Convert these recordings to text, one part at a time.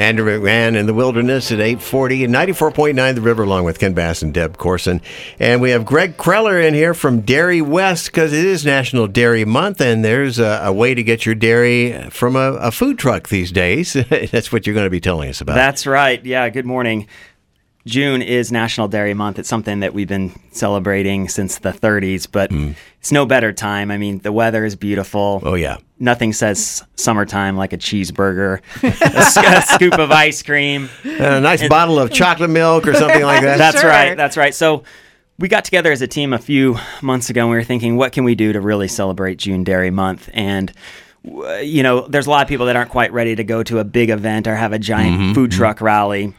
Andrew McMahon in the wilderness at 840 and 94.9 The River, along with Ken Bass and Deb Corson. And we have Greg Kreller in here from Dairy West because it is National Dairy Month, and there's a, a way to get your dairy from a, a food truck these days. That's what you're going to be telling us about. That's right. Yeah, good morning. June is National Dairy Month. It's something that we've been celebrating since the 30s, but Mm. it's no better time. I mean, the weather is beautiful. oh, yeah. Nothing says summertime like a cheeseburger, a scoop of ice cream. And a nice bottle of chocolate milk or something like that. That's Sure. right. That's right. So we got together as a team a few months ago and we were thinking, what can we do to really celebrate June Dairy Month? And you know, there's a lot of people that aren't quite ready to go to a big event or have a giant Mm-hmm, food truck rally.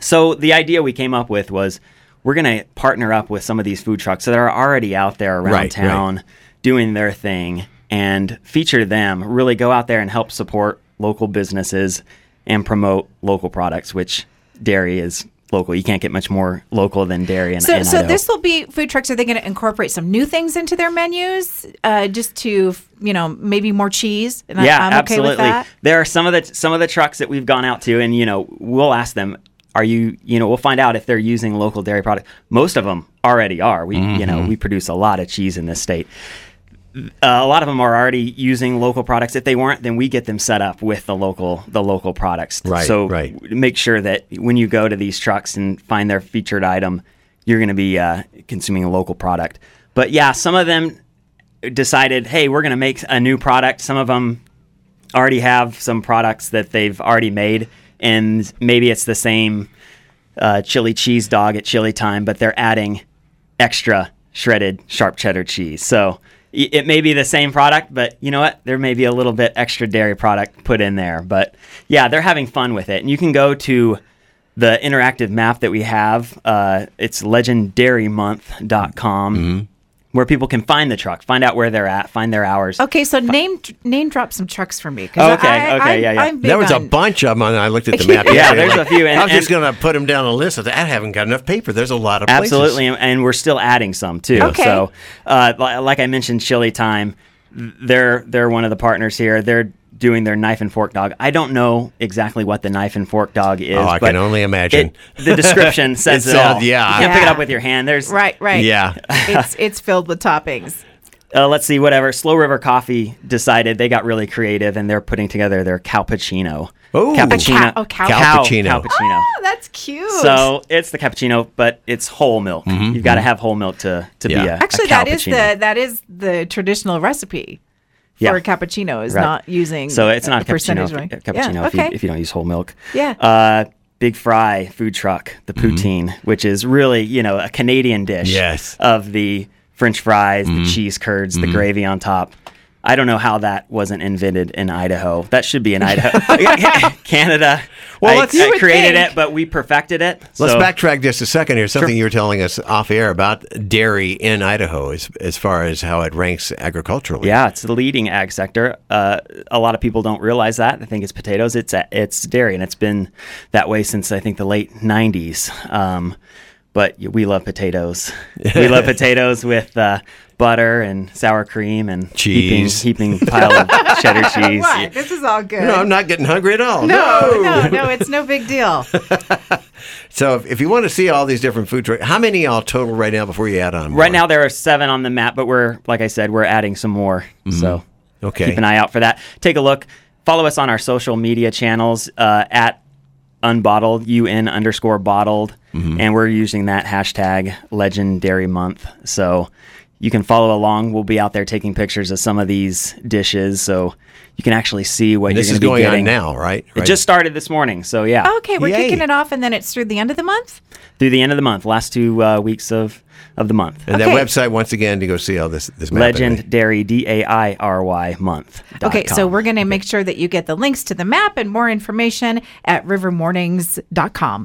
So the idea we came up with was we're going to partner up with some of these food trucks that are already out there around Right, town doing their thing and feature them, really go out there and help support local businesses and promote local products, which dairy is local. You can't get much more local than dairy And So, in so this will be food trucks. Are they going to incorporate some new things into their menus, uh, just to you know maybe more cheese? And yeah, I'm okay absolutely. with that. There are some of the some of the trucks that we've gone out to, and you know, we'll ask them, "Are you?" You know, we'll find out if they're using local dairy products. Most of them already are. We, you Mm-hmm. know, we produce a lot of cheese in this state. Uh, a lot of them are already using local products. If they weren't, then we get them set up with the local the local products. Right, So right. make sure that when you go to these trucks and find their featured item, you're going to be uh, consuming a local product. But yeah, some of them decided, hey, we're going to make a new product. Some of them already have some products that they've already made, and maybe it's the same uh, chili cheese dog at chili time, but they're adding extra shredded sharp cheddar cheese. So it may be the same product, but you know what? There may be a little bit extra dairy product put in there. But yeah, they're having fun with it. And you can go to the interactive map that we have. Uh, it's legendairymonth.com. Where people can find the truck, find out where they're at, find their hours. Okay, so name name drop some trucks for me. 'cause Okay, I, okay, I, yeah, yeah. There was a bunch of them. I looked at the map. Yeah, yesterday. there's a few, and- I was just going to put them down a list. I thought, I haven't got enough paper. There's a lot of places. Absolutely, and, and we're still adding some too. Okay. So, uh, like I mentioned, Chili Time, they're they're one of the partners here. They're doing their knife and fork dog. I don't know exactly what the knife and fork dog is. Oh, I but can only imagine. it- the description says It it, says- all. yeah. you can't pick it up with your hand. There's right, right. Yeah. it's it's filled with toppings. uh, let's see, whatever. Slow River Coffee decided they got really creative and they're putting together their cappuccino. Oh, cappuccino. Ca- oh, cow- Cow- Cappuccino. cappuccino. Oh, that's cute. So it's the cappuccino, but it's whole milk. You've got to have whole milk to, to Yeah. be a actually, a that is cappuccino. the that is the traditional recipe for Yeah. a cappuccino. Is Right. not using So it's not a the cappuccino, percentage, right? cappuccino Yeah, if, you, if you don't use whole milk. Yeah. Uh, Big Fry food truck, the mm-hmm. poutine, which is really you know a Canadian dish. Yes. Of the French fries, the mm-hmm. cheese curds, the mm-hmm. gravy on top. I don't know how that wasn't invented in Idaho. That should be in Idaho, Canada. Well, I, let's- I You created think. it, but we perfected it. Let's so- backtrack just a second here. Something you were telling us off air about dairy in Idaho, as, as far as how it ranks agriculturally. Yeah, it's the leading ag sector. Uh, a lot of people don't realize that. They think it's potatoes. It's it's dairy, and it's been that way since I think the late '90s. Um, but we love potatoes. we love potatoes with uh, butter and sour cream and Cheese. heaping, heaping pile of cheddar cheese. What? This is all good. No, I'm not getting hungry at all. no, no, no, it's no big deal. So if, if you want to see all these different food trucks, how many all total right now before you add on? Right now there are seven on the map, but we're like I said, we're adding some more. So Mm-hmm. Okay. keep an eye out for that. Take a look. Follow us on our social media channels uh, at unbottled un underscore bottled, Mm-hmm. and we're using that hashtag Legendary Month. So you can follow along. We'll be out there taking pictures of some of these dishes, so you can actually see what And this you're is going be getting. on now, right? It just started this morning, so yeah, Okay, we're Yay. kicking it off, and then it's through the end of the month. through the end of the month, last two uh, weeks of of the month. and okay. that website once again to go see all this this map. Legend Dairy D A I R Y month. Okay, so we're going to make sure that you get the links to the map and more information at rivermornings.com.